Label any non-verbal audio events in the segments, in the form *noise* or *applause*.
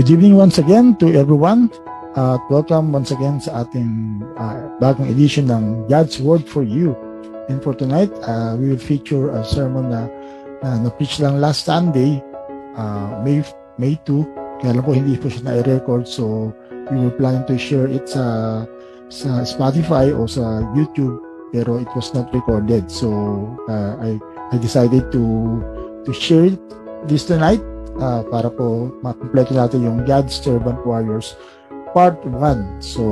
Good evening once again to everyone at welcome once again sa ating uh, bagong edition ng God's Word for You. And for tonight, uh, we will feature a sermon na uh, na-preach lang last Sunday, uh, May, May 2. Kaya lang po hindi po siya na-record so we were planning to share it sa sa Spotify o sa YouTube pero it was not recorded. So uh, I I decided to to share it this tonight uh, para po makumpleto natin yung God's Servant Warriors Part 1. So,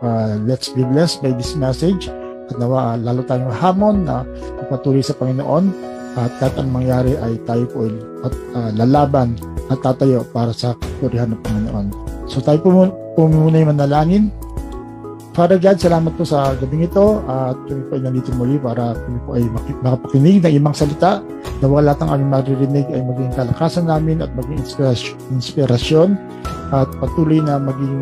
uh, let's be blessed by this message at nawa uh, lalo tayong hamon na patuloy sa Panginoon at kahit anong mangyari ay tayo po at uh, lalaban at tatayo para sa kapurihan ng Panginoon. So tayo po, po muna yung manalangin Father God, salamat po sa gabing ito at kami po ay nandito muli para kami po ay makapakinig ng imang salita na wala lahat ng aming maririnig ay maging kalakasan namin at maging inspirasyon at patuloy na maging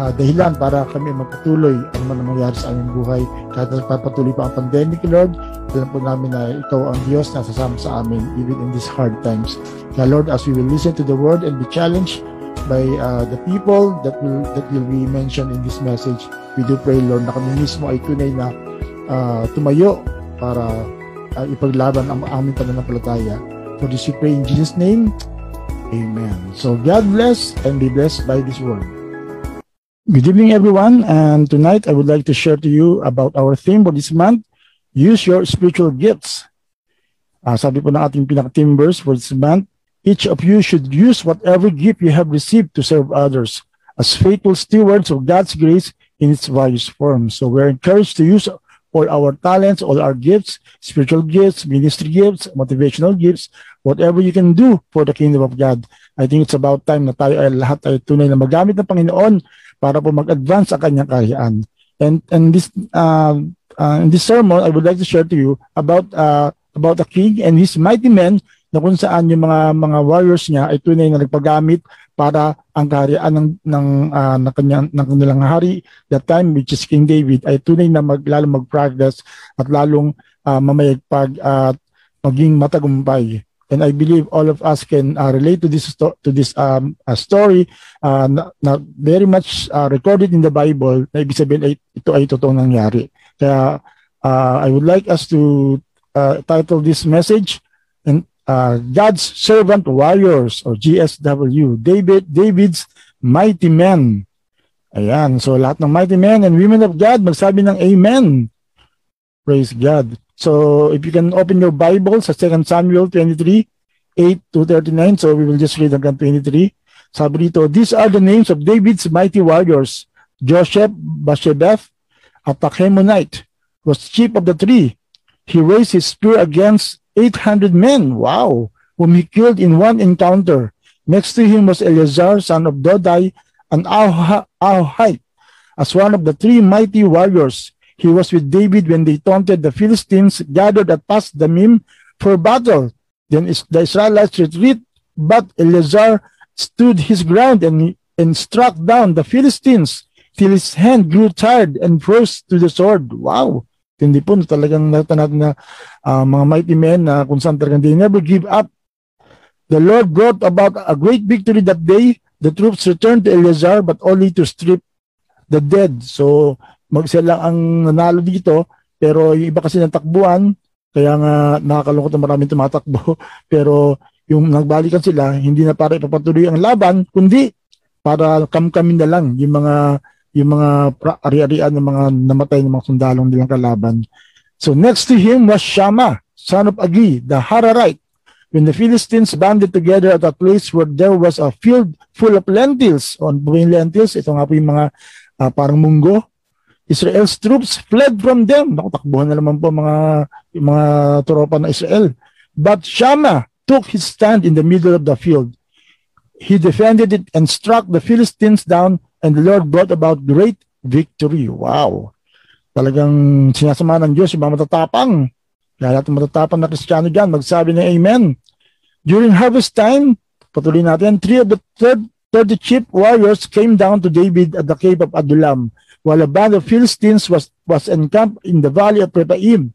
uh, dahilan para kami magpatuloy ang mangyari sa aming buhay kahit nagpapatuloy pa ang pandemic, Lord. Alam po namin na ikaw ang Diyos na sasama sa amin even in these hard times. Kaya Lord, as we will listen to the word and be challenged by uh, the people that will that will be mentioned in this message. We do pray, Lord, na kami mismo ay tunay na uh, tumayo para uh, ipaglaban ang aming pananampalataya. For this we pray in Jesus' name. Amen. So God bless and be blessed by this word. Good evening, everyone. And tonight I would like to share to you about our theme for this month. Use your spiritual gifts. Uh, sabi po ng ating pinaka-team verse for this month, Each of you should use whatever gift you have received to serve others as faithful stewards of God's grace in its various forms. So we're encouraged to use all our talents, all our gifts, spiritual gifts, ministry gifts, motivational gifts, whatever you can do for the kingdom of God. I think it's about time na tayo ay lahat ay tunay na magamit ng Panginoon para po mag-advance sa kanyang kahayaan. And and this uh, uh, in this sermon, I would like to share to you about uh, about a king and his mighty men na kung saan yung mga mga warriors niya ay tunay na nagpagamit para ang kaharian ng ng uh, ng, kanyang, ng kanilang hari that time which is King David ay tunay na mag, lalong mag-progress at lalong uh, mamayagpag at maging matagumpay. And I believe all of us can uh, relate to this to this um, uh, story uh, na, na very much uh, recorded in the Bible na ibig sabihin ay ito ay totoong nangyari. Kaya uh, I would like us to uh, title this message uh, God's Servant Warriors or GSW, David, David's Mighty Men. Ayan, so lahat ng mighty men and women of God, magsabi ng Amen. Praise God. So if you can open your Bible sa 2 Samuel 23, 8 to 39, so we will just read hanggang 23. Sabi dito, these are the names of David's mighty warriors. Joseph, Bashebeth, a Tachemonite, was chief of the three. He raised his spear against 800 men, wow, whom he killed in one encounter. Next to him was Eleazar, son of Dodai, and Ahite. As one of the three mighty warriors, he was with David when they taunted the Philistines gathered at Pas Damim for battle. Then the Israelites retreat, but Eleazar stood his ground and, and struck down the Philistines till his hand grew tired and froze to the sword. Wow! Hindi po talagang nakita natin na uh, mga mighty men na kung saan talagang they never give up. The Lord brought about a great victory that day. The troops returned to Eleazar but only to strip the dead. So magsila ang nanalo dito pero yung iba kasi natakbuhan kaya nga nakakalungkot na maraming tumatakbo *laughs* pero yung nagbalikan sila hindi na para ipapatuloy ang laban kundi para kamkamin na lang yung mga yung mga ari-arian ng mga namatay ng mga sundalong nilang kalaban. So next to him was Shama, son of Agi, the Hararite. When the Philistines banded together at a place where there was a field full of lentils, on po yung lentils, ito nga po yung mga uh, parang munggo, Israel's troops fled from them. Naku, na naman po mga, mga tropa ng Israel. But Shama took his stand in the middle of the field. He defended it and struck the Philistines down and the Lord brought about great victory. Wow! Talagang sinasama ng Diyos yung mga matatapang. Kaya lahat ng matatapang na Kristiyano dyan, magsabi ng Amen. During harvest time, patuloy natin, three of the third, 30 chief warriors came down to David at the cave of Adullam, while a band of Philistines was, was encamped in the valley of Rephaim.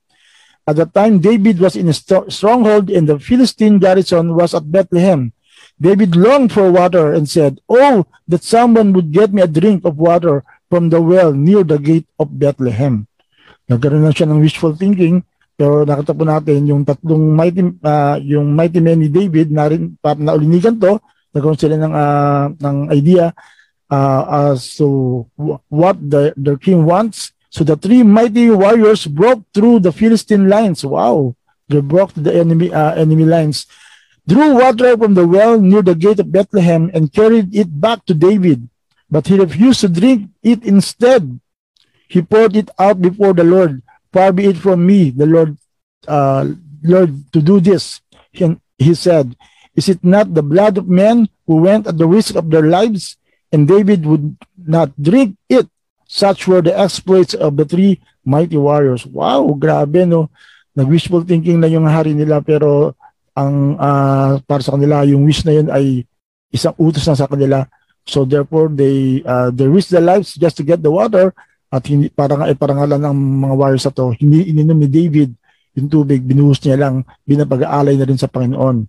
At that time, David was in a stronghold and the Philistine garrison was at Bethlehem. David longed for water and said, Oh, that someone would get me a drink of water from the well near the gate of Bethlehem. Nagkaroon na siya ng wishful thinking, pero nakita po natin yung tatlong mighty, uh, yung mighty men ni David na rin, na ulinigan to, nagkaroon sila ng, uh, ng idea uh, as to what the, their king wants. So the three mighty warriors broke through the Philistine lines. Wow! They broke the enemy uh, enemy lines drew water from the well near the gate of Bethlehem and carried it back to David. But he refused to drink it instead. He poured it out before the Lord. Far be it from me, the Lord, uh, Lord, to do this. He, he said, Is it not the blood of men who went at the risk of their lives? And David would not drink it. Such were the exploits of the three mighty warriors. Wow, grabe no. Nag-wishful thinking na yung hari nila pero ang uh, para sa kanila yung wish na yun ay isang utos na sa kanila. So therefore they uh, they risk their lives just to get the water at hindi para nga iparangalan ng mga warriors sa to hindi ininom ni David yung tubig binuhos niya lang binapag-aalay na rin sa Panginoon.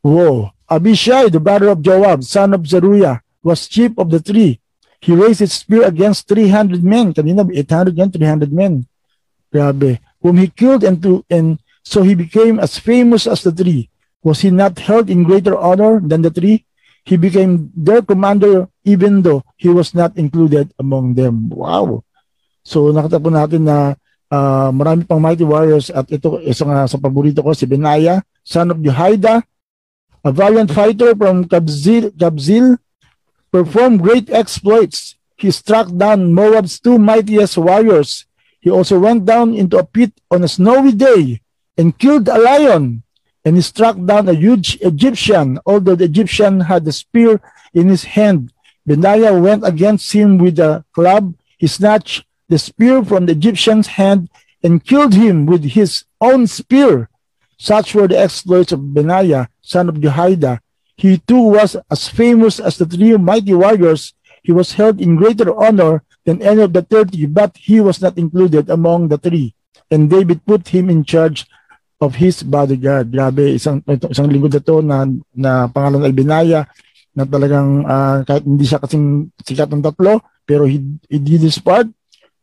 Wow Abishai the brother of Joab son of Zeruiah was chief of the three. He raised his spear against 300 men. Kanina 800 yan 300 men. Grabe. Whom he killed and to and So he became as famous as the three. Was he not held in greater honor than the three? He became their commander even though he was not included among them. Wow! So nakita po natin na uh, marami pang mighty warriors at ito isa nga sa paborito ko si Benaya, son of Jehoiada, a valiant fighter from Kabzil, Kabzil performed great exploits. He struck down Moab's two mightiest warriors. He also went down into a pit on a snowy day and killed a lion and he struck down a huge Egyptian, although the Egyptian had a spear in his hand. Benaiah went against him with a club. He snatched the spear from the Egyptian's hand and killed him with his own spear. Such were the exploits of Benaiah, son of Jehoiada. He too was as famous as the three mighty warriors. He was held in greater honor than any of the thirty, but he was not included among the three. And David put him in charge of his bodyguard. Grabe, isang, isang linggo na to na, na pangalan ay Binaya na talagang uh, kahit hindi siya kasing sikat ng tatlo, pero he, he did his part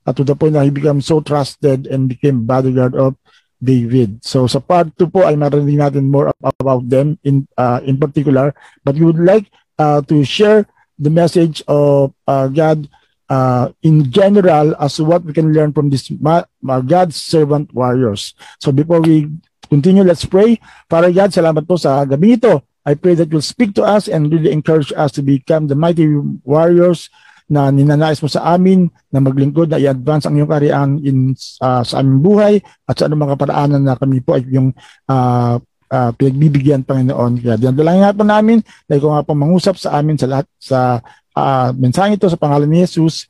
at to the point na he became so trusted and became bodyguard of David. So sa part 2 po ay marinig natin more about them in uh, in particular, but we would like uh, to share the message of uh, God uh, in general as what we can learn from this ma- God's servant warriors. So before we continue, let's pray. Para God, salamat po sa gabi ito. I pray that you'll speak to us and really encourage us to become the mighty warriors na ninanais mo sa amin na maglingkod na i-advance ang iyong kariyan in, uh, sa aming buhay at sa anumang kaparaanan na kami po ay yung uh, uh, pinagbibigyan Panginoon. Kaya dinadalangin nga po namin na ikaw nga po mangusap sa amin sa lahat sa uh, mensahe ito sa pangalan ni Jesus.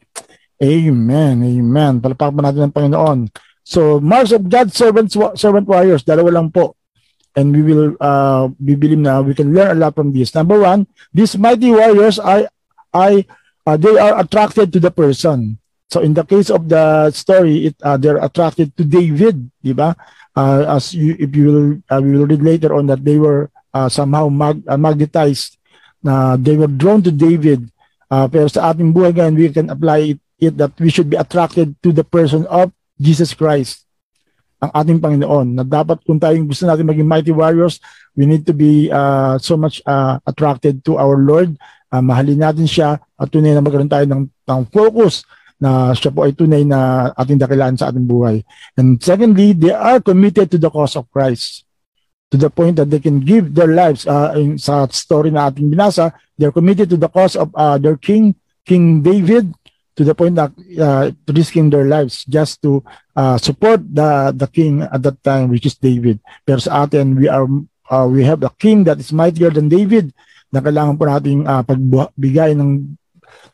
Amen. Amen. Palapakpan natin ng Panginoon. So, marks of God's servant, servant warriors, dalawa lang po. And we will, uh, we believe na we can learn a lot from this. Number one, these mighty warriors are, I, uh, they are attracted to the person. So in the case of the story, it, uh, they're attracted to David, di ba? Uh, as you, if you will, uh, we will read later on that they were uh, somehow mag, uh, magnetized, na they were drawn to David Uh, pero sa ating buhay ngayon, we can apply it, it that we should be attracted to the person of Jesus Christ, ang ating Panginoon. Na dapat kung tayong gusto natin maging mighty warriors, we need to be uh, so much uh, attracted to our Lord. Uh, mahalin natin siya at tunay na magkaroon tayo ng, ng focus na siya po ay tunay na ating dakilaan sa ating buhay. And secondly, they are committed to the cause of Christ to the point that they can give their lives uh, in, sa story na ating binasa they're committed to the cause of uh, their king King David to the point that uh, risking their lives just to uh, support the the king at that time which is David pero sa atin we are uh, we have a king that is mightier than David na kailangan po nating uh, pagbigay ng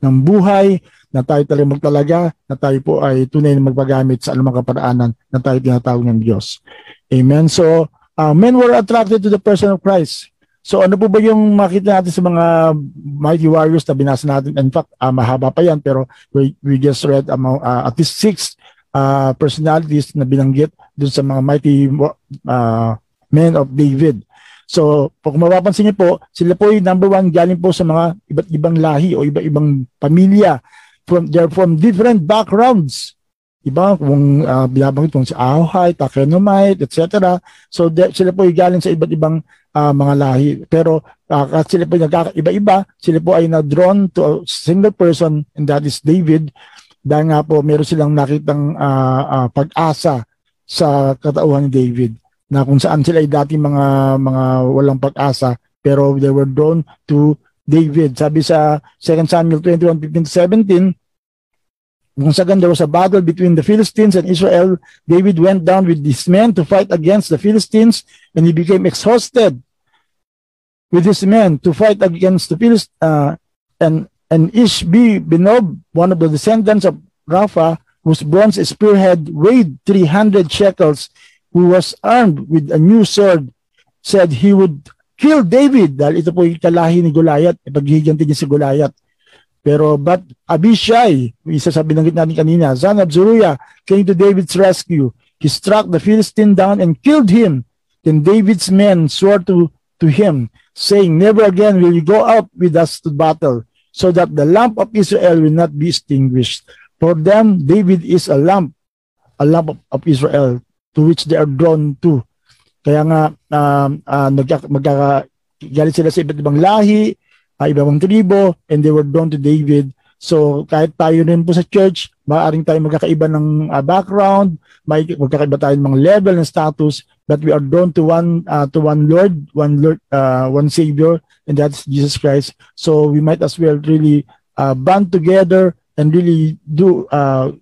ng buhay na tayo talaga magtalaga na tayo po ay tunay na magpagamit sa anumang kaparaanan na tayo tinatawag ng Diyos. Amen. So, uh, men were attracted to the person of Christ. So ano po ba yung makita natin sa mga mighty warriors na binasa natin? In fact, uh, mahaba pa yan pero we, we just read among, uh, at least six uh, personalities na binanggit dun sa mga mighty uh, men of David. So, kung mapapansin niyo po, sila po yung number one galing po sa mga iba't ibang lahi o iba-ibang pamilya. From, they're from different backgrounds. Iba, kung uh, binabanggit kung si Ahoy, Takenomite, etc. So, de, sila po yung galing sa iba't ibang uh, mga lahi. Pero uh, sila po nagkakaiba-iba, sila po ay na-drawn to a single person and that is David dahil nga po meron silang nakitang uh, uh, pag-asa sa katauhan ni David na kung saan sila ay dati mga mga walang pag-asa pero they were drawn to David. Sabi sa 2 Samuel 21:15-17 kung saan there was a battle between the Philistines and Israel, David went down with his men to fight against the Philistines and he became exhausted with his men to fight against the Philistines uh, and and Ishbi Benob, one of the descendants of Rapha, whose bronze spearhead weighed 300 shekels, who was armed with a new sword, said he would kill David dahil ito po yung kalahi ni Goliath, ipaghihiganti niya si Goliath. Pero but Abishai, isa sa binanggit natin kanina, son of Zeruiah, came to David's rescue. He struck the Philistine down and killed him. Then David's men swore to, to him, saying, Never again will you go out with us to battle so that the lamp of Israel will not be extinguished. For them, David is a lamp, a lamp of, of Israel to which they are drawn to. Kaya nga, uh, uh, magkakagalit sila sa iba't ibang lahi, uh, ibang tribo, and they were drawn to David. So kahit tayo rin po sa church, maaaring tayo magkakaiba ng uh, background, may magkakaiba tayo ng mga level ng status, but we are drawn to one uh, to one Lord, one Lord, uh, one Savior, and that's Jesus Christ. So we might as well really uh, band together and really do uh,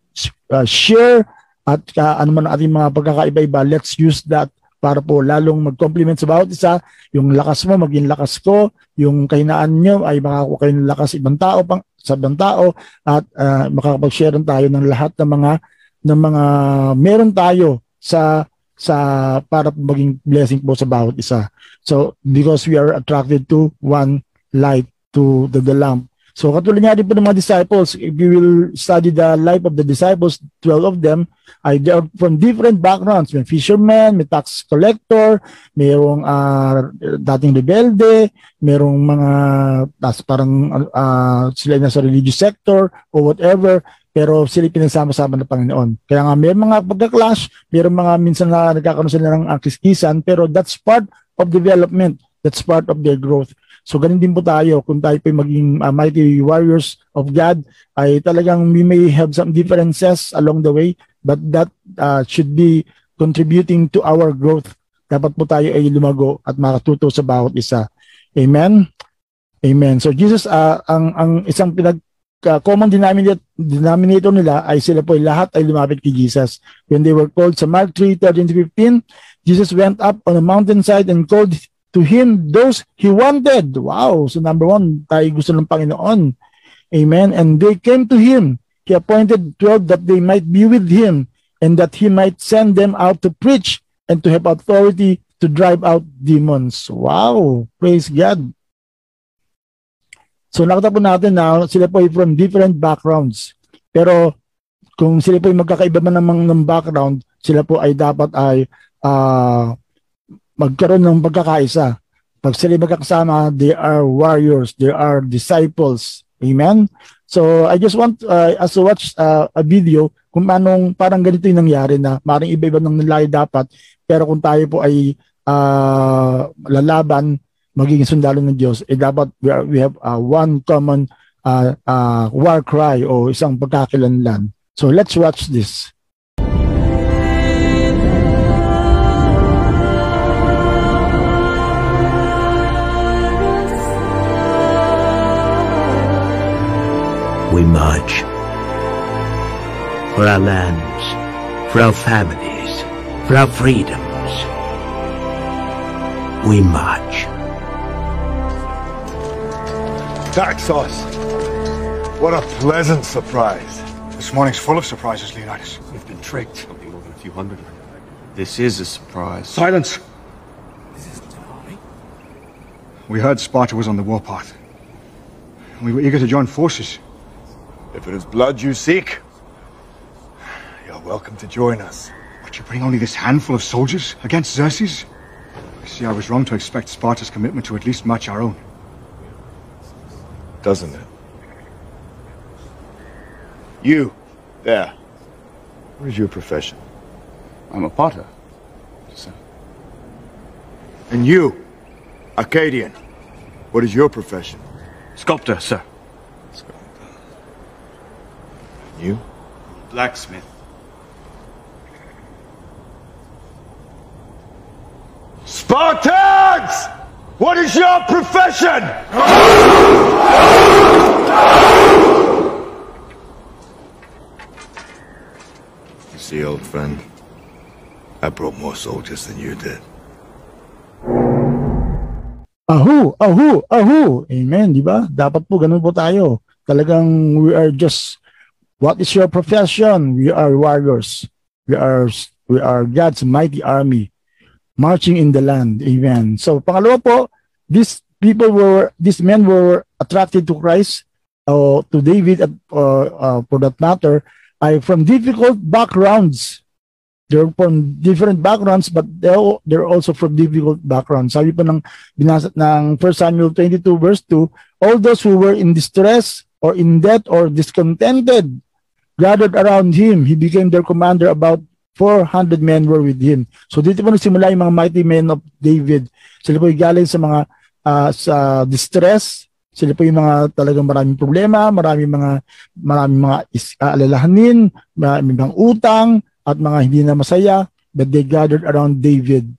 uh, share at uh, ano man ating mga pagkakaiba-iba, let's use that para po lalong mag-complement sa bawat isa. Yung lakas mo, maging lakas ko. Yung kahinaan nyo ay makakuha kayo ng lakas ibang tao, pang, sa ibang tao at uh, makakapag-share tayo ng lahat ng mga ng mga meron tayo sa sa para maging blessing po sa bawat isa. So because we are attracted to one light to the, the lamp. So katulad nga din po ng mga disciples, if you will study the life of the disciples, 12 of them, ay they are from different backgrounds. May fisherman, may tax collector, mayroong uh, dating rebelde, mayroong mga tas parang uh, sila nasa religious sector or whatever pero sila pinagsama-sama ng Panginoon. Kaya nga may mga pagka-clash, mayroong mga minsan na nagkakaroon sila ng kiskisan, pero that's part of development. That's part of their growth. So ganun din po tayo kung tayo po maging uh, mighty warriors of God ay talagang we may have some differences along the way but that uh, should be contributing to our growth. Dapat po tayo ay lumago at makatuto sa bawat isa. Amen? Amen. So Jesus, uh, ang, ang isang pinag uh, common denominator, denominator nila ay sila po ay lahat ay lumapit kay Jesus. When they were called sa Mark 3, 13-15, Jesus went up on a mountainside and called to him those he wanted. Wow! So number one, tayo gusto ng Panginoon. Amen. And they came to him. He appointed 12 that they might be with him and that he might send them out to preach and to have authority to drive out demons. Wow! Praise God. So nakita po natin na sila po ay from different backgrounds. Pero kung sila po ay magkakaiba man ng, ng background, sila po ay dapat ay uh, magkaroon ng pagkakaisa. Pag sila magkakasama, they are warriors, they are disciples. Amen? So, I just want uh, us to watch uh, a video kung anong parang ganito yung nangyari na maring iba-iba ng nalay dapat pero kung tayo po ay uh, lalaban magiging sundalo ng Diyos eh dapat we, are, we have uh, one common uh, uh, war cry o isang pagkakilanlan. So let's watch this. We march. For our lands, for our families, for our freedoms. We march. Dark What a pleasant surprise. This morning's full of surprises, Leonidas. We've been tricked. Something more than a few hundred. This is a surprise. Silence! This isn't an army. We heard Sparta was on the warpath. We were eager to join forces. If it is blood you seek, you're welcome to join us. But you bring only this handful of soldiers against Xerxes? I see, I was wrong to expect Sparta's commitment to at least match our own. Doesn't it? You, there. What is your profession? I'm a potter. sir. And you, Arcadian. What is your profession? Sculptor, sir. You? Blacksmith. Spartans! What is your profession? You see, old friend, I brought more soldiers than you did. Ahu, ahu, ahu. Amen, di ba? Dapat po ganun po tayo. Talagang we are just what is your profession? We are warriors. We are we are God's mighty army marching in the land. Amen. So pangalawa po, these people were these men were attracted to Christ uh, to David uh, uh, for that matter ay from difficult backgrounds. They're from different backgrounds but they're, they're also from difficult backgrounds. Sabi po ng binasa ng 1 Samuel 22 verse 2, all those who were in distress or in debt or discontented gathered around him. He became their commander. About 400 men were with him. So dito po nagsimula yung mga mighty men of David. Sila po galing sa mga ah, sa distress. Sila po yung mga talagang maraming problema, maraming mga maraming mga is, ah, alalahanin, maraming mga utang at mga hindi na masaya but they gathered around David.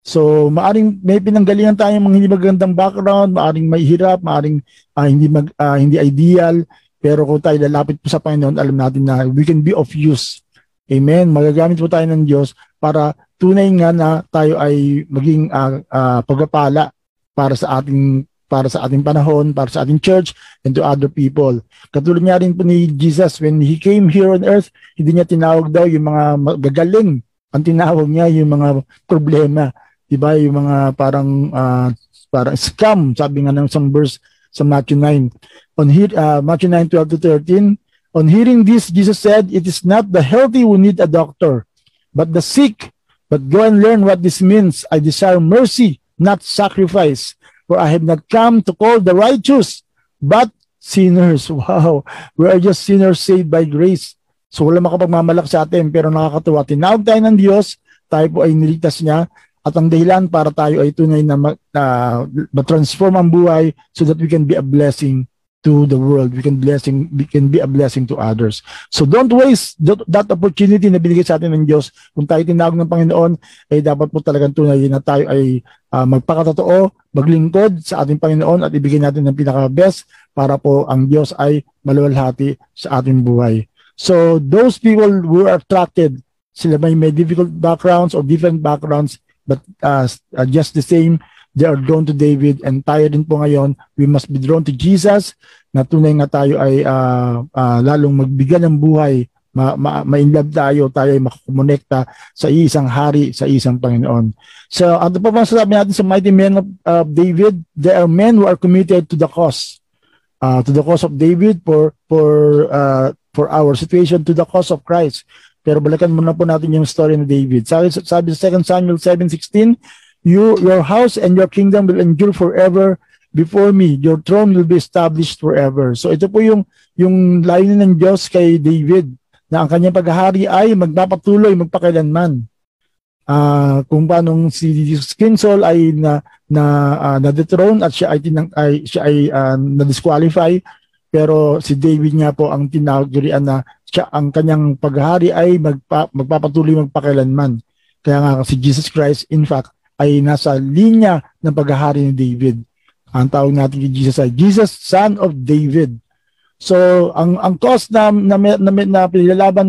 So, maaring may pinanggalingan tayong mga hindi magandang background, maaring may hirap, maaring ah, hindi mag ah, hindi ideal, pero kung tayo lalapit po sa Panginoon, alam natin na we can be of use. Amen. Magagamit po tayo ng Diyos para tunay nga na tayo ay maging ah, ah, pagpapala para sa ating para sa ating panahon, para sa ating church, and to other people. Katulad nga rin po ni Jesus, when He came here on earth, hindi niya tinawag daw yung mga magagaling. Ang tinawag niya yung mga problema. Diba? Yung mga parang ah, parang scam, sabi nga ng isang verse sa Matthew 9. On he, uh, Matthew 9, 12 to 13, On hearing this, Jesus said, It is not the healthy who need a doctor, but the sick. But go and learn what this means. I desire mercy, not sacrifice. For I have not come to call the righteous, but sinners. *laughs* Wow. We are just sinners saved by grace. So wala makapagmamalak sa atin, pero nakakatuwa. Tinawag tayo ng Diyos, tayo po ay niligtas niya, at ang dahilan para tayo ay tunay na ma- ah, ma-transform ang buhay so that we can be a blessing to the world. We can blessing we can be a blessing to others. So don't waste that, that opportunity na binigay sa atin ng Diyos. Kung tayo tinawag ng Panginoon, ay dapat po talagang tunay na tayo ay ah, magpakatotoo, maglingkod sa ating Panginoon at ibigay natin ng pinaka-best para po ang Diyos ay maluwalhati sa ating buhay. So those people who are attracted, sila may may difficult backgrounds or different backgrounds, but uh, uh, just the same, they are drawn to David and tayo din po ngayon, we must be drawn to Jesus na tunay nga tayo ay uh, uh, lalong magbigay ng buhay, ma, ma, ma-inlove tayo, tayo ay makakomonekta sa isang hari, sa isang Panginoon. So, ano pa bang sasabi natin sa mighty men of uh, David? There are men who are committed to the cause. Uh, to the cause of David for for uh, for our situation to the cause of Christ. Pero balikan muna po natin yung story ni David. Sabi, sabi sa 2 Samuel 7:16, you your house and your kingdom will endure forever before me. Your throne will be established forever. So ito po yung yung layunin ng Diyos kay David na ang kanyang paghahari ay magpapatuloy magpakailanman. Ah, kung paano si King Saul ay na na ah, na-dethrone at siya ay, tinang, ay siya ay ah, na-disqualify pero si David nga po ang tinawag na siya ang kanyang paghahari ay magpa, magpapatuloy magpakailanman. Kaya nga si Jesus Christ in fact ay nasa linya ng paghahari ni David. Ang tawag natin kay Jesus ay Jesus Son of David. So ang ang cause na na, na, na, pinilalaban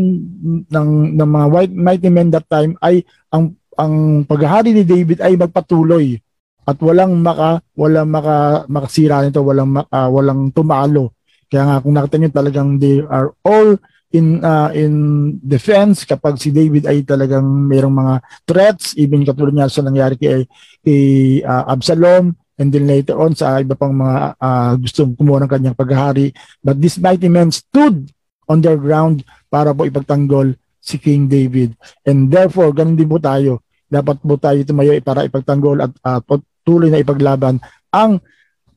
ng ng mga white mighty men that time ay ang ang paghahari ni David ay magpatuloy at walang maka walang maka makasira nito, walang ma- ah, walang tumalo. Kaya nga kung nakita niyo talagang they are all in uh, in defense kapag si David ay talagang mayroong mga threats even katulad niya sa nangyari kay, kay uh, Absalom and then later on sa iba pang mga uh, gustong kumuha ng kanyang paghahari. But this mighty men stood on their ground para po ipagtanggol si King David. And therefore ganun din po tayo. Dapat po tayo tumayo para ipagtanggol at uh, tuloy na ipaglaban ang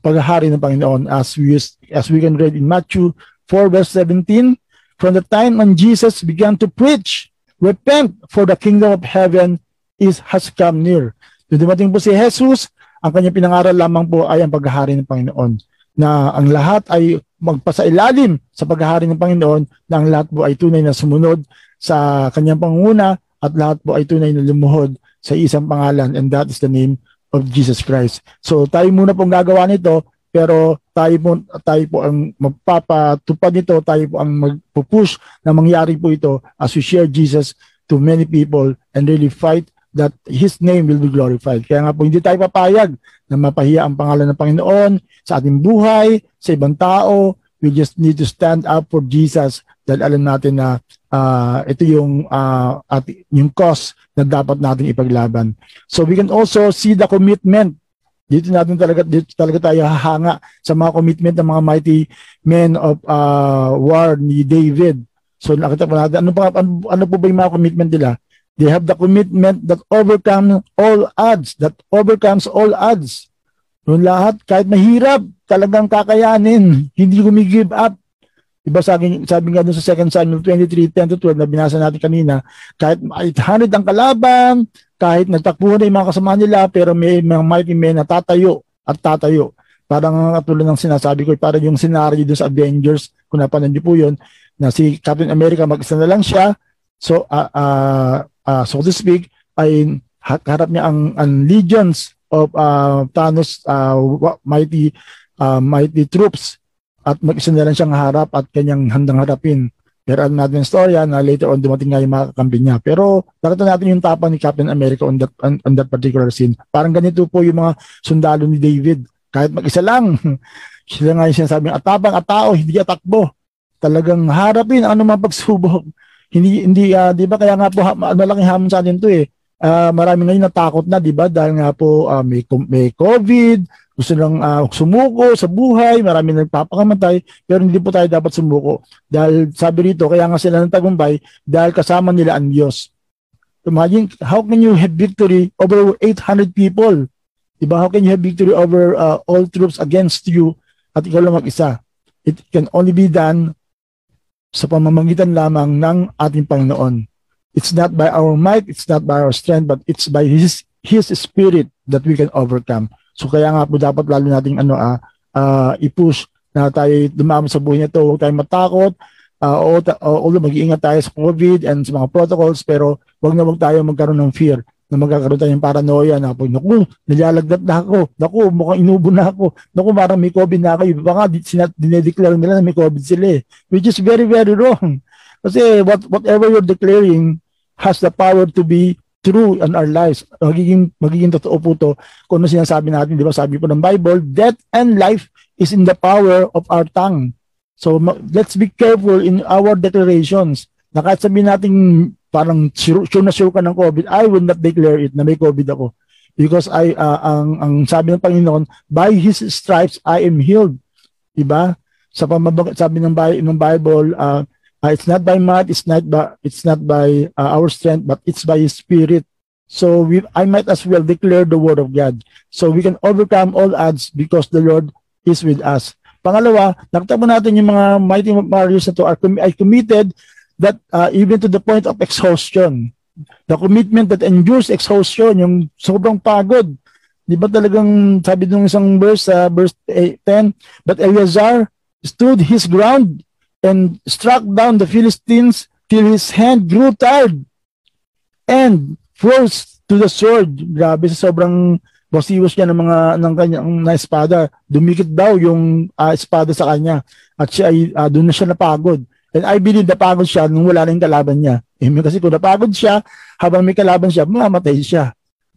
paghahari ng Panginoon as we as we can read in Matthew 4 verse 17 from the time when Jesus began to preach repent for the kingdom of heaven is has come near. Nung dumating po si Jesus, ang kanyang pinangaral lamang po ay ang paghahari ng Panginoon na ang lahat ay magpasailalim sa paghahari ng Panginoon na ang lahat po ay tunay na sumunod sa kanyang pangunguna at lahat po ay tunay na lumuhod sa isang pangalan and that is the name of Jesus Christ. So tayo muna pong gagawa nito pero tayo po, tayo po ang magpapatupad nito, tayo po ang magpupush na mangyari po ito as we share Jesus to many people and really fight that His name will be glorified. Kaya nga po hindi tayo papayag na mapahiya ang pangalan ng Panginoon sa ating buhay, sa ibang tao. We just need to stand up for Jesus dahil alam natin na uh, ito yung uh, at yung cause na dapat nating ipaglaban. So we can also see the commitment dito natin talaga dito talaga tayo hahanga sa mga commitment ng mga mighty men of uh, war ni David. So nakita po natin ano pa ano, ano po ba yung mga commitment nila? They have the commitment that overcomes all odds, that overcomes all odds. Yung lahat, kahit mahirap, talagang kakayanin. Hindi gumi-give up. Diba sabi, sabi nga dun sa 2 Samuel 23, 10 to 12 na binasa natin kanina, kahit 800 ang kalaban, kahit nagtakbuhan na yung mga kasama nila, pero may mga mighty men na tatayo at tatayo. Parang katulad ng sinasabi ko, parang yung scenario dun sa Avengers, kung napanood niyo po yun, na si Captain America mag-isa na lang siya, so uh, uh, uh, so to speak, ay harap niya ang, ang legions of uh, Thanos uh, mighty uh, mighty troops at mag-isa na lang siyang harap at kanyang handang harapin. Pero alam natin yung storya na later on dumating nga yung mga kakampi niya. Pero nakita natin yung tapang ni Captain America on that, on, on that particular scene. Parang ganito po yung mga sundalo ni David. Kahit mag-isa lang, *laughs* sila nga yung sinasabing atapang at tao, hindi atakbo. Talagang harapin ang anumang pagsubok. Hindi hindi uh, 'di ba kaya nga po ha, malaking hamon sa atin 'to eh. Uh, marami ngayon natakot na 'di ba dahil nga po uh, may may COVID, gusto lang uh, sumuko sa buhay, marami nagpapakamatay, pero hindi po tayo dapat sumuko. Dahil sabi rito, kaya nga sila nagtagumpay dahil kasama nila ang Diyos. Imagine, how can you have victory over 800 people? Diba? How can you have victory over uh, all troops against you at ikaw lang mag-isa? It can only be done sa pamamagitan lamang ng ating Panginoon. It's not by our might, it's not by our strength, but it's by His, His Spirit that we can overcome. So kaya nga po dapat lalo nating ano, uh, uh, i-push na tayo dumami sa buhay nito, huwag tayong matakot, uh, although mag-iingat tayo sa COVID and sa mga protocols, pero huwag na huwag tayo magkaroon ng fear na magkakaroon tayo ng paranoia na po, naku, nilalagnat na ako, naku, mukhang inubo na ako, naku, parang may COVID na ako. Iba nga, dinedeclare nila na may COVID sila eh, which is very, very wrong. Kasi what, whatever you're declaring has the power to be true in our lives. Magiging, magiging totoo po to kung ano sinasabi natin, di ba? Sabi po ng Bible, death and life is in the power of our tongue. So let's be careful in our declarations na kahit sabihin natin parang sure, sure na sure ka ng COVID, I will not declare it na may COVID ako. Because I, uh, ang, ang sabi ng Panginoon, by His stripes I am healed. Diba? Sa pamabag, sabi ng, ng Bible, uh, uh, it's not by might, it's not by, it's not by uh, our strength, but it's by His Spirit. So we, I might as well declare the word of God. So we can overcome all odds because the Lord is with us. Pangalawa, nakita mo natin yung mga mighty warriors na to are, com- are committed that uh, even to the point of exhaustion. The commitment that endures exhaustion, yung sobrang pagod. Di ba talagang sabi nung isang verse, uh, verse 10, But Eleazar stood his ground and struck down the Philistines till his hand grew tired and forced to the sword. Grabe sobrang basiwas niya ng mga ng kanyang na espada. Dumikit daw yung uh, espada sa kanya at siya ay uh, doon na siya napagod. And I believe napagod siya nung wala na yung kalaban niya. Amen. Kasi kung napagod siya, habang may kalaban siya, mamamatay siya.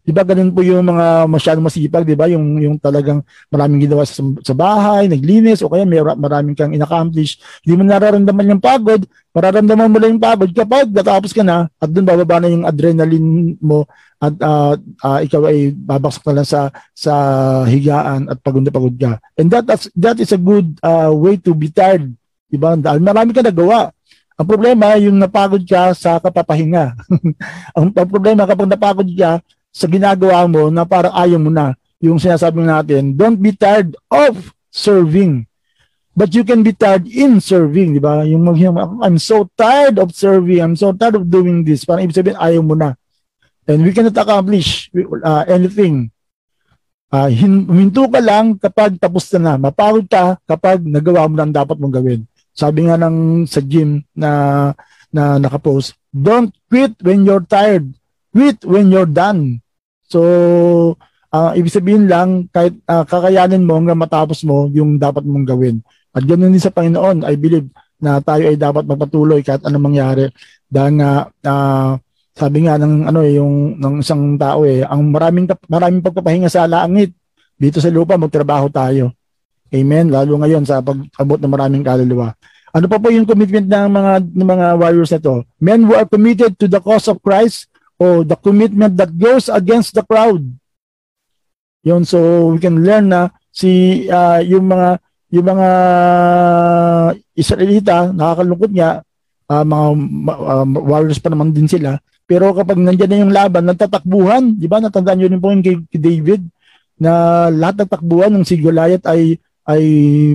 Di ba ganun po yung mga masyadong masipag, di ba? Yung, yung talagang maraming ginawa sa, sa bahay, naglinis, o kaya may maraming kang inaccomplish. Hindi mo nararamdaman yung pagod, mararamdaman mo lang yung pagod kapag natapos ka na at doon bababa na yung adrenaline mo at uh, uh, ikaw ay babaksak na lang sa sa higaan at pagod na pagod ka. And that that is a good uh, way to be tired Diba? Dahil marami ka nagawa. Ang problema, yung napagod ka sa kapapahinga. *laughs* ang problema kapag napagod ka sa ginagawa mo na parang ayaw mo na. Yung sinasabi natin, don't be tired of serving. But you can be tired in serving, di ba? Yung I'm so tired of serving, I'm so tired of doing this. Parang ibig sabihin, ayaw mo na. And we cannot accomplish uh, anything. Uh, huminto ka lang kapag tapos na na. Mapagod ka kapag nagawa mo na ang dapat mong gawin. Sabi nga ng sa gym na na nakapost, don't quit when you're tired. Quit when you're done. So, uh, ibig sabihin lang, kahit uh, kakayanin mo hanggang matapos mo yung dapat mong gawin. At ganoon din sa Panginoon, I believe na tayo ay dapat magpatuloy kahit anong mangyari. Dahil nga, uh, sabi nga ng ano eh, yung ng isang tao eh, ang maraming maraming pagpapahinga sa langit. Dito sa lupa magtrabaho tayo. Amen. Lalo ngayon sa pag-abot ng maraming kaluluwa. Ano pa po yung commitment ng mga ng mga warriors na to? Men who are committed to the cause of Christ o the commitment that goes against the crowd. Yun, so we can learn na si uh, yung mga yung mga Israelita, nakakalungkot nga, uh, mga uh, warriors pa naman din sila. Pero kapag nandiyan na yung laban, nagtatakbuhan, di ba? Natandaan rin po yung kay, kay David na lahat ng takbuhan ng si Goliath ay ay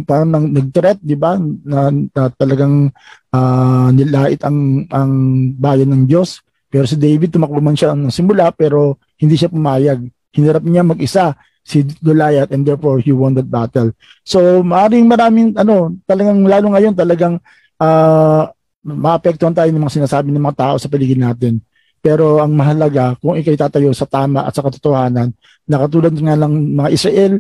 parang nang, nag-threat, di ba? Na, na talagang uh, nilait ang ang bayan ng Diyos. Pero si David tumakbo man siya ng simula pero hindi siya pumayag. Hinarap niya mag-isa si Goliath and therefore he won that battle. So maaring maraming ano, talagang lalo ngayon talagang uh, maapektuhan tayo ng mga sinasabi ng mga tao sa paligid natin. Pero ang mahalaga, kung ikay tatayo sa tama at sa katotohanan, na katulad nga ng mga Israel,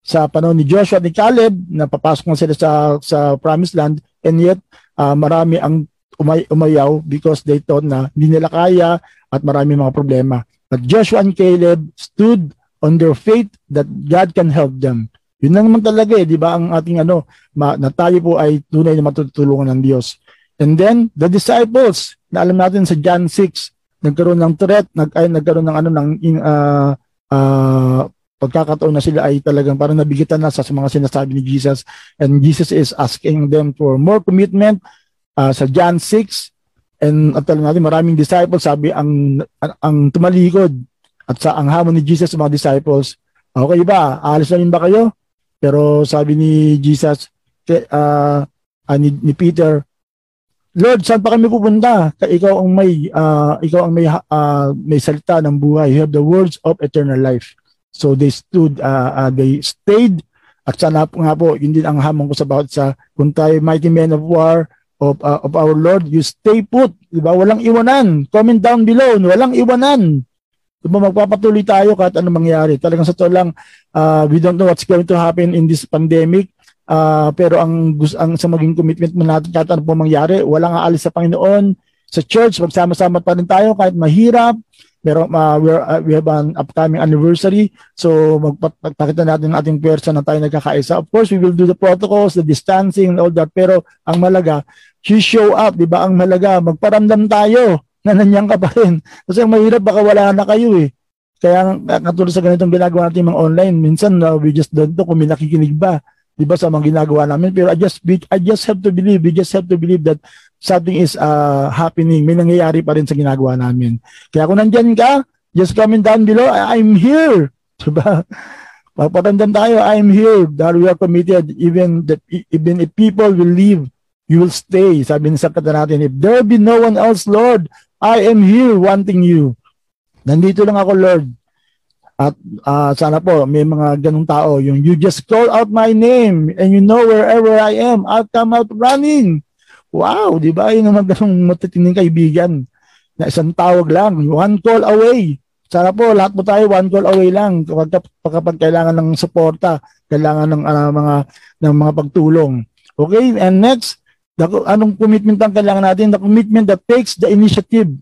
sa panahon ni Joshua at ni Caleb na papasok na sila sa sa promised land and yet uh, marami ang umay, umayaw because they thought na hindi nila kaya at marami mga problema. But Joshua and Caleb stood on their faith that God can help them. Yun na naman talaga eh, di ba? Ang ating ano, ma, na tayo po ay tunay na matutulungan ng Diyos. And then, the disciples, na alam natin sa John 6, nagkaroon ng threat, nag, ay, nagkaroon ng ano, ng uh, uh, pagkakataon na sila ay talagang parang nabigitan na sa mga sinasabi ni Jesus and Jesus is asking them for more commitment uh, sa John 6 and at talagang natin maraming disciples sabi ang ang tumalikod at sa ang hamon ni Jesus sa mga disciples okay ba alis na ba kayo pero sabi ni Jesus uh, uh, ni, ni Peter Lord, saan pa kami pupunta? Ikaw ang may uh, ikaw ang may uh, may salita ng buhay. You have the words of eternal life. So they stood, uh, uh, they stayed at sana po nga po, yun din ang hamon ko sa bawat sa kung tayo mighty men of war of, uh, of our Lord, you stay put. Diba? Walang iwanan. Comment down below. Walang iwanan. Diba? Magpapatuloy tayo kahit ano mangyari. Talagang sa to lang, uh, we don't know what's going to happen in this pandemic. Uh, pero ang, ang sa maging commitment mo natin kahit ano po mangyari, walang aalis sa Panginoon. Sa church, magsama-sama pa rin tayo kahit mahirap, pero uh, we're, uh, we have an upcoming anniversary. So magpakita natin ang ating pwersa na tayo nagkakaisa. Of course, we will do the protocols, the distancing and all that. Pero ang malaga, you show up, di ba? Ang malaga, magparamdam tayo *laughs* na nandiyan ka pa rin. Kasi ang mahirap, baka wala na kayo eh. Kaya katulad sa ganitong ginagawa natin mga online, minsan uh, we just don't know kung may nakikinig ba. Di ba sa mga ginagawa namin? Pero I just, I just have to believe, we just have to believe that something is uh, happening, may nangyayari pa rin sa ginagawa namin. Kaya kung nandyan ka, just comment down below, I'm here. *laughs* Diba? Magpatandaan tayo, I'm here. That we are committed, even that even if people will leave, you will stay. Sabi ni Sakata natin, if there be no one else, Lord, I am here wanting you. Nandito lang ako, Lord. At uh, sana po may mga ganung tao, yung you just call out my name and you know wherever I am, I'll come out running. Wow, di ba? Yun naman ganong matitinding kaibigan na isang tawag lang, one call away. Sana po, lahat po tayo one call away lang kapag, kapag kailangan ng suporta, kailangan ng uh, mga ng mga pagtulong. Okay, and next, the, anong commitment ang kailangan natin? The commitment that takes the initiative.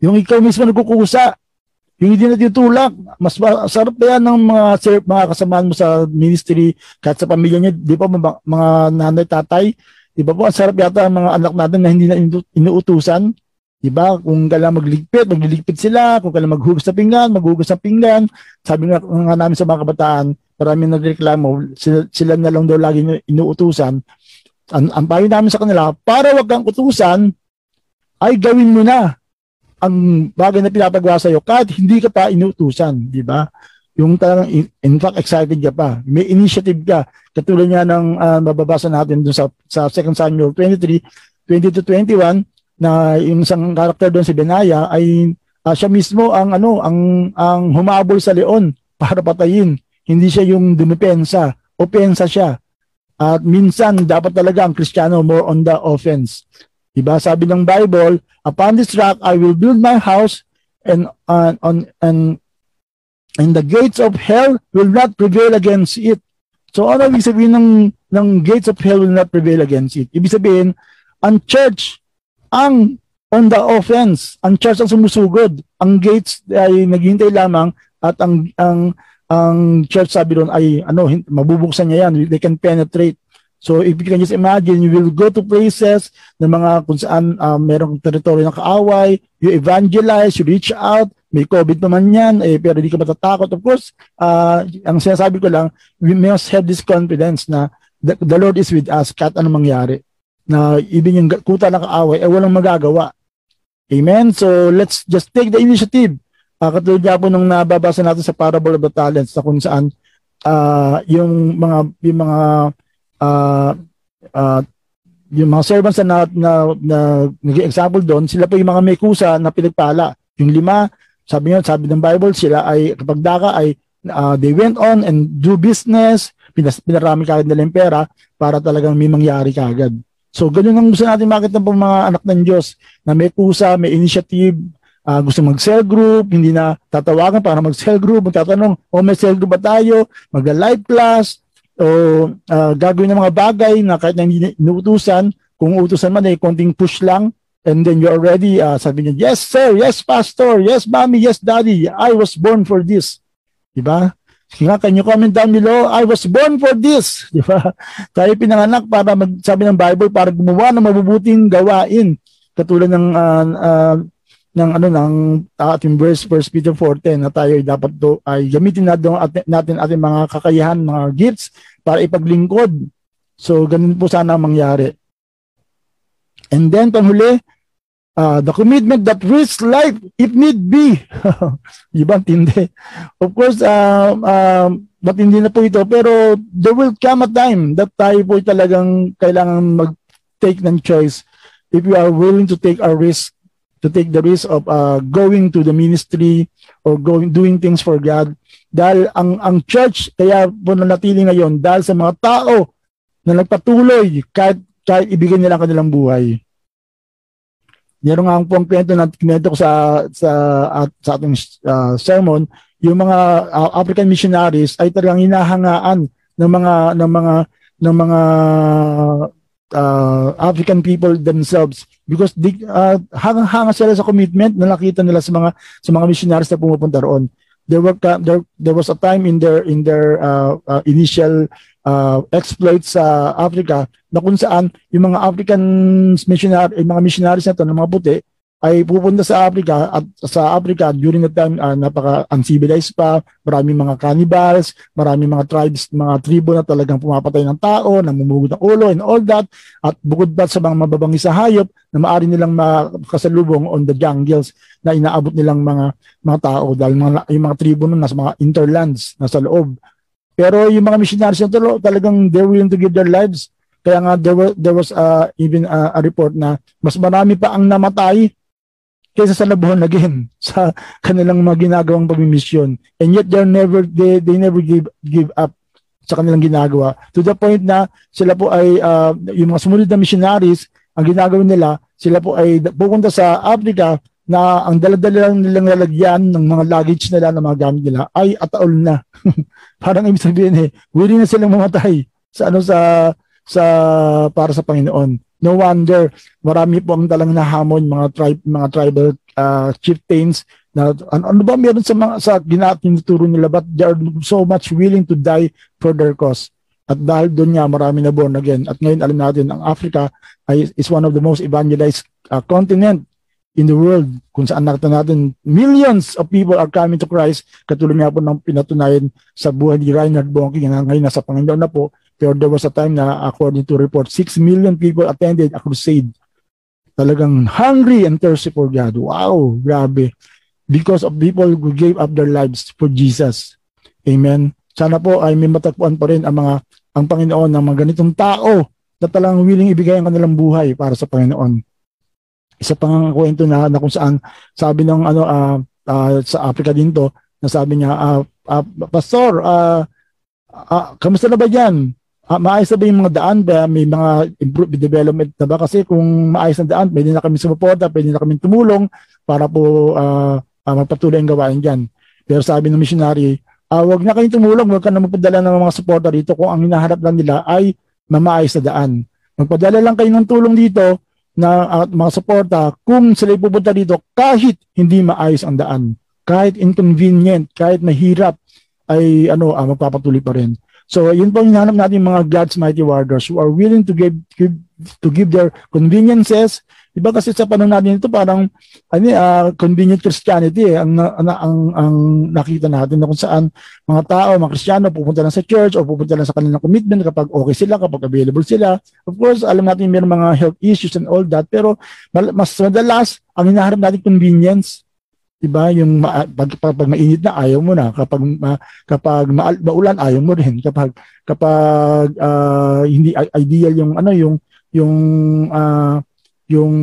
Yung ikaw mismo nagkukusa, yung hindi na tinutulak, mas sarap pa yan ng mga, sir, mga kasamaan mo sa ministry, kahit sa pamilya niya, di ba mga, mga nanay, tatay, di ba po, ang sarap yata ang mga anak natin na hindi na inuutusan, di ba? Kung kailangan magligpit, magliligpit sila, kung kailangan maghugas sa pinggan, maghugas sa pinggan, sabi nga, nga namin sa mga kabataan, marami na reklamo, sila, sila na lang daw lagi inuutusan, ang, ang payo namin sa kanila, para wag kang utusan, ay gawin mo na ang bagay na pinapagawa sa iyo kahit hindi ka pa inutusan, di ba? Yung talagang in, fact excited ka pa. May initiative ka. Katulad nga ng uh, mababasa natin dun sa sa 2 Samuel 23 20 to 21 na yung isang karakter doon si Benaya ay uh, siya mismo ang ano ang ang humabol sa leon para patayin. Hindi siya yung dumepensa, opensa siya. At minsan dapat talaga ang Kristiyano more on the offense. Diba? Sabi ng Bible, upon this rock I will build my house and uh, on and and the gates of hell will not prevail against it. So ano ibig sabihin ng ng gates of hell will not prevail against it? Ibig sabihin, ang church ang on the offense, ang church ang sumusugod, ang gates ay naghihintay lamang at ang ang ang church sabi doon ay ano mabubuksan niya yan they can penetrate So if you can just imagine, you will go to places na mga kung saan uh, merong teritoryo ng kaaway, you evangelize, you reach out, may COVID pa man yan, eh, pero hindi ka matatakot. Of course, uh, ang sinasabi ko lang, we must have this confidence na the, the Lord is with us kahit anong mangyari. Na even yung kuta ng kaaway, eh walang magagawa. Amen? So let's just take the initiative. Uh, katulad nga po nung nababasa natin sa Parable of the Talents na kung saan uh, yung mga yung mga uh, uh, yung mga servants na, na, na naging example doon, sila po yung mga may kusa na pinagpala. Yung lima, sabi nga, sabi ng Bible, sila ay kapag daka ay uh, they went on and do business, pinas, pinarami kagad nila yung pera para talagang may mangyari kagad. So, ganun ang gusto natin makita po mga anak ng Diyos na may kusa, may initiative, uh, gusto mag-cell group, hindi na tatawagan para mag-cell group, magtatanong, o oh, may cell group ba tayo, mag-live class, o uh, gagawin ng mga bagay na kahit na hindi inuutusan, kung utusan man ay eh, konting push lang, and then you're already, uh, sabi niya, yes sir, yes pastor, yes mommy, yes daddy, I was born for this. Diba? Nga, can you comment down below? I was born for this. *laughs* Di ba? Tayo pinanganak para mag, sabi ng Bible, para gumawa ng mabubuting gawain. Katulad ng uh, uh, ng ano ng ating verse 1 Peter 4:10 na tayo ay dapat do ay gamitin natin atin, natin ating mga kakayahan, mga gifts para ipaglingkod. So, ganun po sana mangyari. And then, panghuli, uh, the commitment that risks life if need be. *laughs* Ibang tindi. Of course, uh, uh, matindi na po ito, pero there will come a time that tayo po talagang kailangan mag-take ng choice if we are willing to take our risk to take the risk of uh, going to the ministry or going doing things for God dahil ang ang church kaya po nanatili ngayon dahil sa mga tao na nagpatuloy kahit kahit ibigay nila ang kanilang buhay. Meron nga po ang kwento na kinento ko sa sa at, sa ating uh, sermon, yung mga uh, African missionaries ay talagang hinahangaan ng mga ng mga ng mga uh, African people themselves. Because they, uh, hanga sila sa commitment na nakita nila sa mga sa mga missionaries na pumupunta roon. There were there there was a time in their in their uh, uh, initial uh, exploits sa Africa na kung saan yung mga African missionary yung mga missionaries na to ng mga puti ay pupunta sa Africa at sa Africa during the time uh, napaka uncivilized pa, maraming mga cannibals, maraming mga tribes, mga tribo na talagang pumapatay ng tao, namumugod ng ulo and all that at bukod pa sa mga mababangis sa hayop na maaari nilang makasalubong on the jungles na inaabot nilang mga mga tao dahil mga, yung mga tribo nun nasa mga interlands, nasa loob. Pero yung mga missionaries na talagang they're willing to give their lives kaya nga there was, there was uh, even uh, a report na mas marami pa ang namatay kaysa sa nabuhon again *laughs* sa kanilang mga ginagawang pagmimisyon. And yet they never they, they never give give up sa kanilang ginagawa to the point na sila po ay uh, yung mga sumunod na missionaries ang ginagawa nila sila po ay pupunta sa Africa na ang daladala nilang lalagyan ng mga luggage nila ng mga gamit nila ay ataol na. *laughs* Parang ibig sabihin eh, willing na silang mamatay sa ano sa sa para sa Panginoon. No wonder marami po ang talang nahamon mga tribe mga tribal uh, chieftains na ano, ano ba meron sa mga sa ginatinuturo nila but they are so much willing to die for their cause. At dahil doon nga marami na born again. At ngayon alam natin ang Africa ay, is one of the most evangelized uh, continent in the world kung saan nakita natin millions of people are coming to Christ katulad nga po ng pinatunayan sa buhay ni Reinhard Bonnke na ngayon nasa Panginoon na po Pero there was a time na according to report, 6 million people attended a crusade. Talagang hungry and thirsty for God. Wow, grabe. Because of people who gave up their lives for Jesus. Amen. Sana po ay may matagpuan pa rin ang mga ang Panginoon ng mga ganitong tao na talagang willing ibigay ang kanilang buhay para sa Panginoon. Isa pang kwento na, na kung saan sabi ng ano uh, uh, sa Africa din to, na sabi niya, uh, uh, Pastor, uh, uh, kamusta na ba yan? Uh, maayos na ba yung mga daan ba? May mga improve development na ba? Kasi kung maayos na daan, pwede na kami sumuporta, pwede na kami tumulong para po uh, uh, magpatuloy ang gawain dyan. Pero sabi ng missionary, uh, wag na kayong tumulong, wag ka na magpadala ng mga suporta dito kung ang hinaharap lang nila ay mamaayos na daan. Magpadala lang kayo ng tulong dito na uh, mga suporta kung sila pupunta dito kahit hindi maayos ang daan, kahit inconvenient, kahit mahirap ay ano uh, magpapatuloy pa rin. So yun po hinahanap natin mga God's mighty warriors who are willing to give, give to give their conveniences. Diba kasi sa panahon natin ito parang ano uh, convenient Christianity eh, ang, ang, ang, ang nakita natin na kung saan mga tao, mga Kristiyano pupunta lang sa church o pupunta lang sa kanilang commitment kapag okay sila, kapag available sila. Of course, alam natin may mga health issues and all that pero mas madalas ang hinaharap natin convenience 'di ba? Yung ma- pag, pag, pag mainit na ayaw mo na, kapag ma, kapag ma, maulan ayaw mo rin, kapag kapag uh, hindi ideal yung ano yung yung uh, yung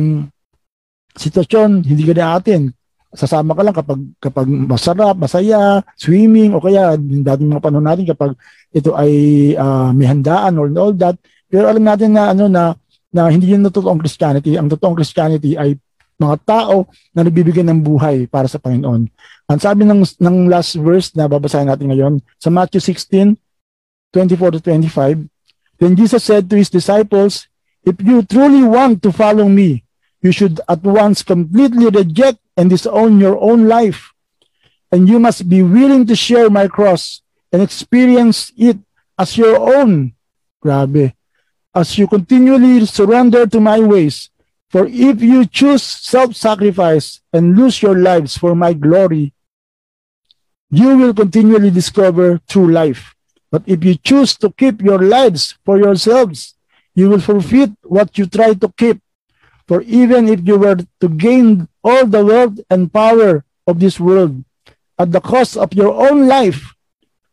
sitwasyon hindi ka atin sasama ka lang kapag kapag masarap, masaya, swimming o kaya yung dating mga panahon natin kapag ito ay uh, may handaan or all that. Pero alam natin na ano na na hindi yun na totoong Christianity. Ang totoong Christianity ay mga tao na nagbibigay ng buhay para sa Panginoon. Ang sabi ng, ng last verse na babasahin natin ngayon, sa Matthew 16, 24 to 25, Then Jesus said to his disciples, If you truly want to follow me, you should at once completely reject and disown your own life. And you must be willing to share my cross and experience it as your own. Grabe. As you continually surrender to my ways, For if you choose self-sacrifice and lose your lives for my glory, you will continually discover true life. But if you choose to keep your lives for yourselves, you will forfeit what you try to keep. For even if you were to gain all the wealth and power of this world at the cost of your own life,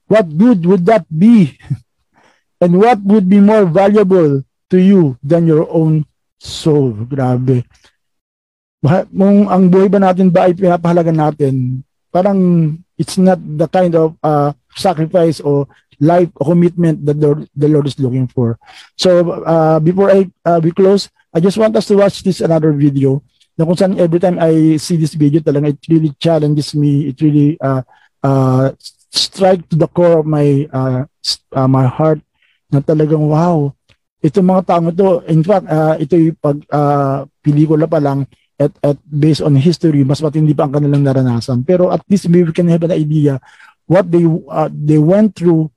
what good would that be? *laughs* and what would be more valuable to you than your own So, grabe. Kung ang buhay ba natin ba ay pinapahalaga natin, parang it's not the kind of uh, sacrifice or life or commitment that the, the Lord is looking for. So, uh, before I uh, we close, I just want us to watch this another video na kung saan every time I see this video talaga it really challenges me, it really uh, uh, strike to the core of my uh, uh, my heart na talagang wow, itong mga taong ito, in fact, uh, ito yung pag uh, pelikula pa lang at, at based on history, mas matindi pa ang kanilang naranasan. Pero at least maybe we can have an idea what they uh, they went through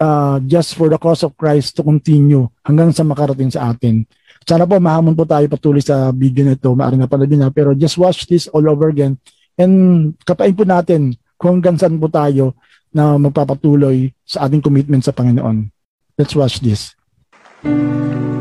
uh, just for the cause of Christ to continue hanggang sa makarating sa atin. Sana po mahamon po tayo patuloy sa video na ito. Maaari na pala din na. Pero just watch this all over again. And kapain po natin kung hanggang saan po tayo na magpapatuloy sa ating commitment sa Panginoon. Let's watch this. With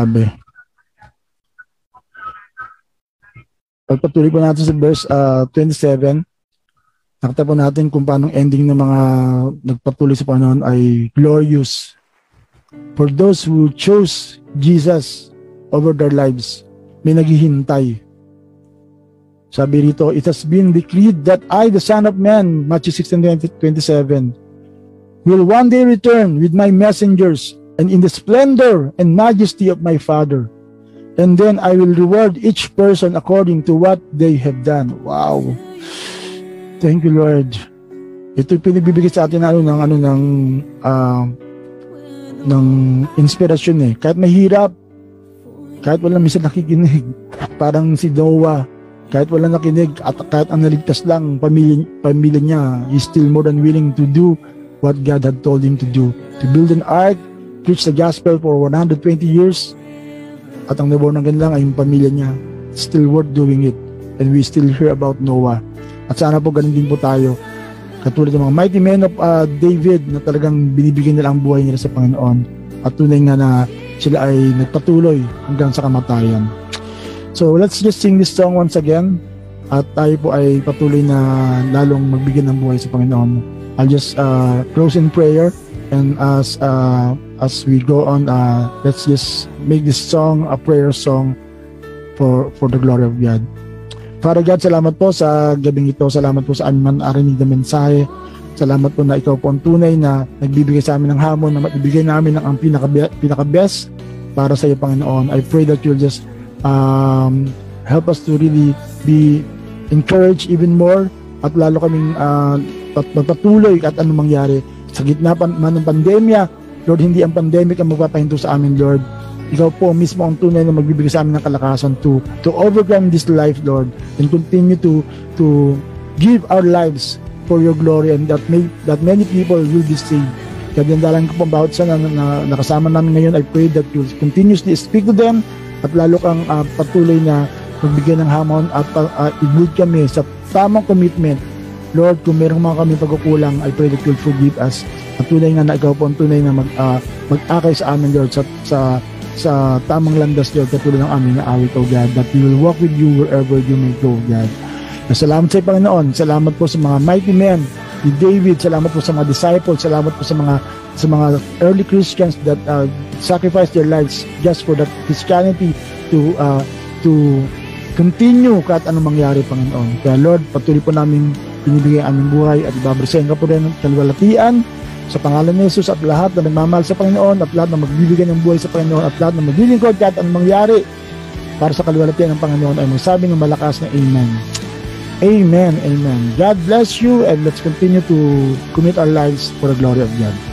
Grabe. Pagpatuloy po natin sa verse uh, 27, nakita po natin kung paano ending ng mga nagpatuloy sa Panginoon ay glorious. For those who chose Jesus over their lives, may naghihintay. Sabi rito, it has been decreed that I, the Son of Man, Matthew 16, 27, will one day return with my messengers and in the splendor and majesty of my Father. And then I will reward each person according to what they have done. Wow. Thank you, Lord. Ito pinibibigay sa atin ano ng ano ng uh, ng inspirasyon eh. Kahit mahirap, kahit walang minsan nakikinig, parang si Noah, kahit wala nakinig at kahit ang naligtas lang pamilya, pamilya niya, he's still more than willing to do what God had told him to do. To build an ark, preach the gospel for 120 years, at ang nabornagan lang ay yung pamilya niya. Still worth doing it. And we still hear about Noah. At sana po ganun din po tayo. Katulad ng mga mighty men of uh, David na talagang binibigyan nila ang buhay nila sa Panginoon. At tunay nga na sila ay nagpatuloy hanggang sa kamatayan. So let's just sing this song once again. At tayo po ay patuloy na lalong magbigyan ng buhay sa Panginoon. I'll just uh, close in prayer and as uh, as we go on, uh, let's just make this song a prayer song for for the glory of God. Father God, salamat po sa gabing ito. Salamat po sa aming man na mensahe. Salamat po na ikaw po ang tunay na nagbibigay sa amin ng hamon na maibigay namin ng ang pinaka, pinaka best para sa iyo, Panginoon. I pray that you'll just um, help us to really be encouraged even more at lalo kaming uh, magpatuloy at anong mangyari. Sa gitna pa man ng pandemya, Lord, hindi ang pandemic ang magpapahinto sa amin, Lord. Ikaw po mismo ang tunay na magbibigay sa amin ng kalakasan to to overcome this life, Lord, and continue to to give our lives for your glory and that may, that many people will be saved. Kaya dindalan ko po bawat sa na, na, nakasama namin ngayon, I pray that you continuously speak to them at lalo kang uh, patuloy na magbigay ng hamon at uh, uh, i-build kami sa tamang commitment Lord, kung meron mga kami pagkukulang, I pray that you'll forgive us. At tunay nga na ikaw po ang tunay na mag, uh, mag-akay sa amin, Lord, sa, sa, sa tamang landas, Lord, katulad ng aming naawit, O God, that we will walk with you wherever you may go, God. Salamat sa iyo, Panginoon. Salamat po sa mga mighty men ni David. Salamat po sa mga disciples. Salamat po sa mga sa mga early Christians that uh, sacrificed their lives just for that Christianity to uh, to continue kahit anong mangyari, Panginoon. Kaya Lord, patuloy po namin binibigay ang aming buhay at ibabrisahin ka po rin ng kalwalatian sa pangalan ni Jesus at lahat na nagmamahal sa Panginoon at lahat na magbibigay ng buhay sa Panginoon at lahat na maglilingkod kahit anong mangyari para sa kalwalatian ng Panginoon ay magsabi ng malakas na Amen. Amen, Amen. God bless you and let's continue to commit our lives for the glory of God.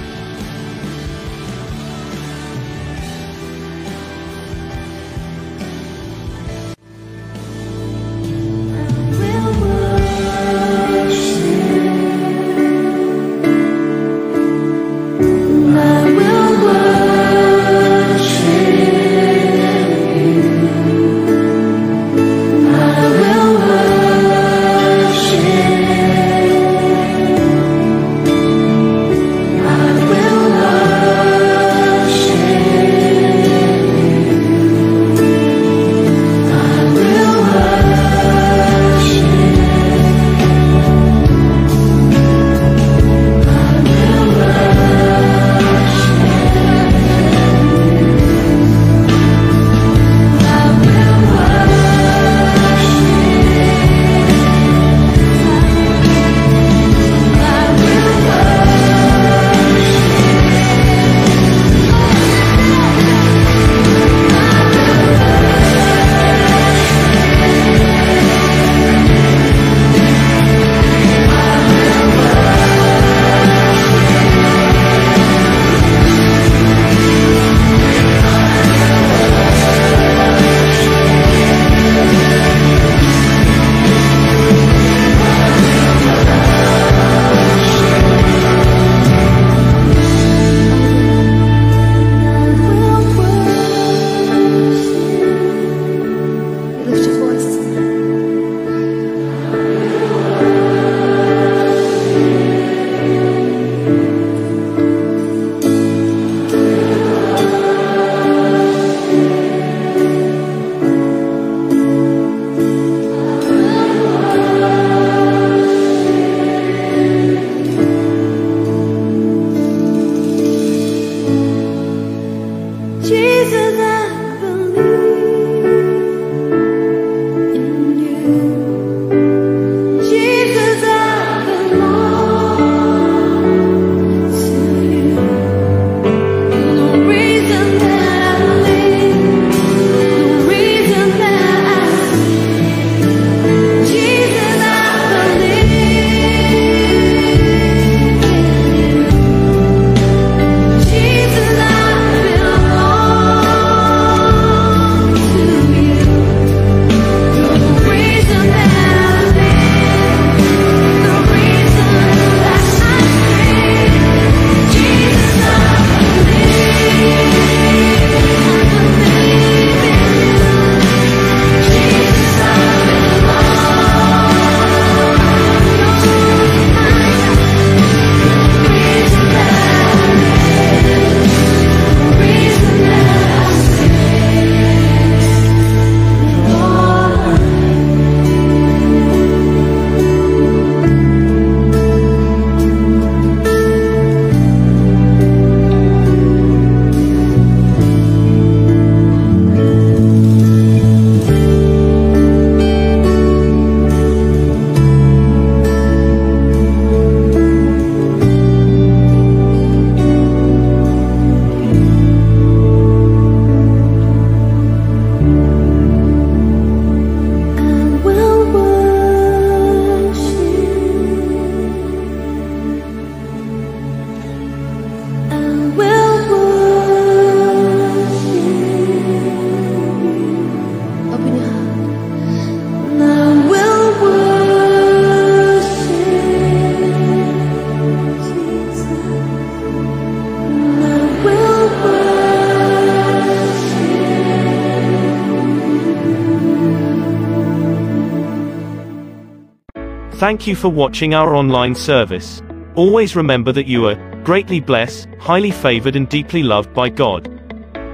Thank you for watching our online service. Always remember that you are greatly blessed, highly favored and deeply loved by God.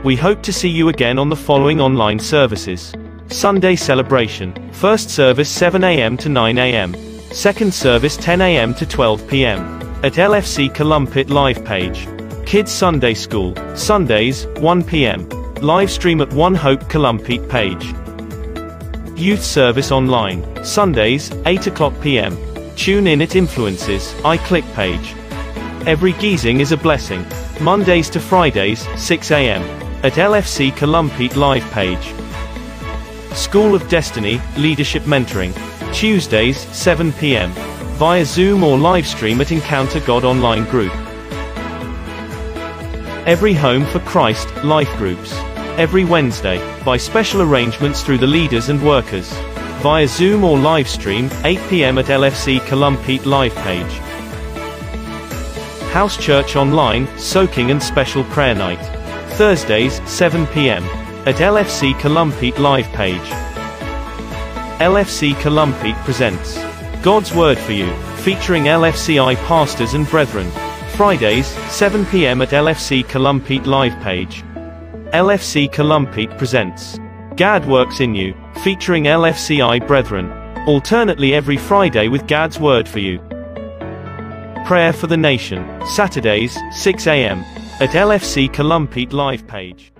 We hope to see you again on the following online services. Sunday celebration. First service 7 a.m. to 9 a.m. Second service 10 a.m. to 12 p.m. At LFC Columpit live page. Kids Sunday School, Sundays, 1 p.m. Live stream at One Hope Columpit page. Youth service online, Sundays, 8 o'clock p.m. Tune in at Influences, iClick page. Every geezing is a blessing. Mondays to Fridays, 6 a.m. At LFC Columpit live page. School of Destiny, Leadership Mentoring. Tuesdays, 7 p.m. Via Zoom or live stream at Encounter God Online Group. Every Home for Christ, Life Groups. Every Wednesday, by special arrangements through the leaders and workers. Via Zoom or live stream, 8 p.m. at LFC Columpit live page. House Church Online, Soaking and Special Prayer Night. Thursdays, 7 p.m. at LFC Columpit live page. LFC Columpit presents God's Word for You, featuring LFCI pastors and brethren. Fridays, 7 p.m. at LFC Columpit live page. LFC Columpit presents Gad Works in You, featuring LFCI brethren. Alternately every Friday with Gad's Word for You. Prayer for the Nation, Saturdays, 6 a.m. at LFC Columpit live page.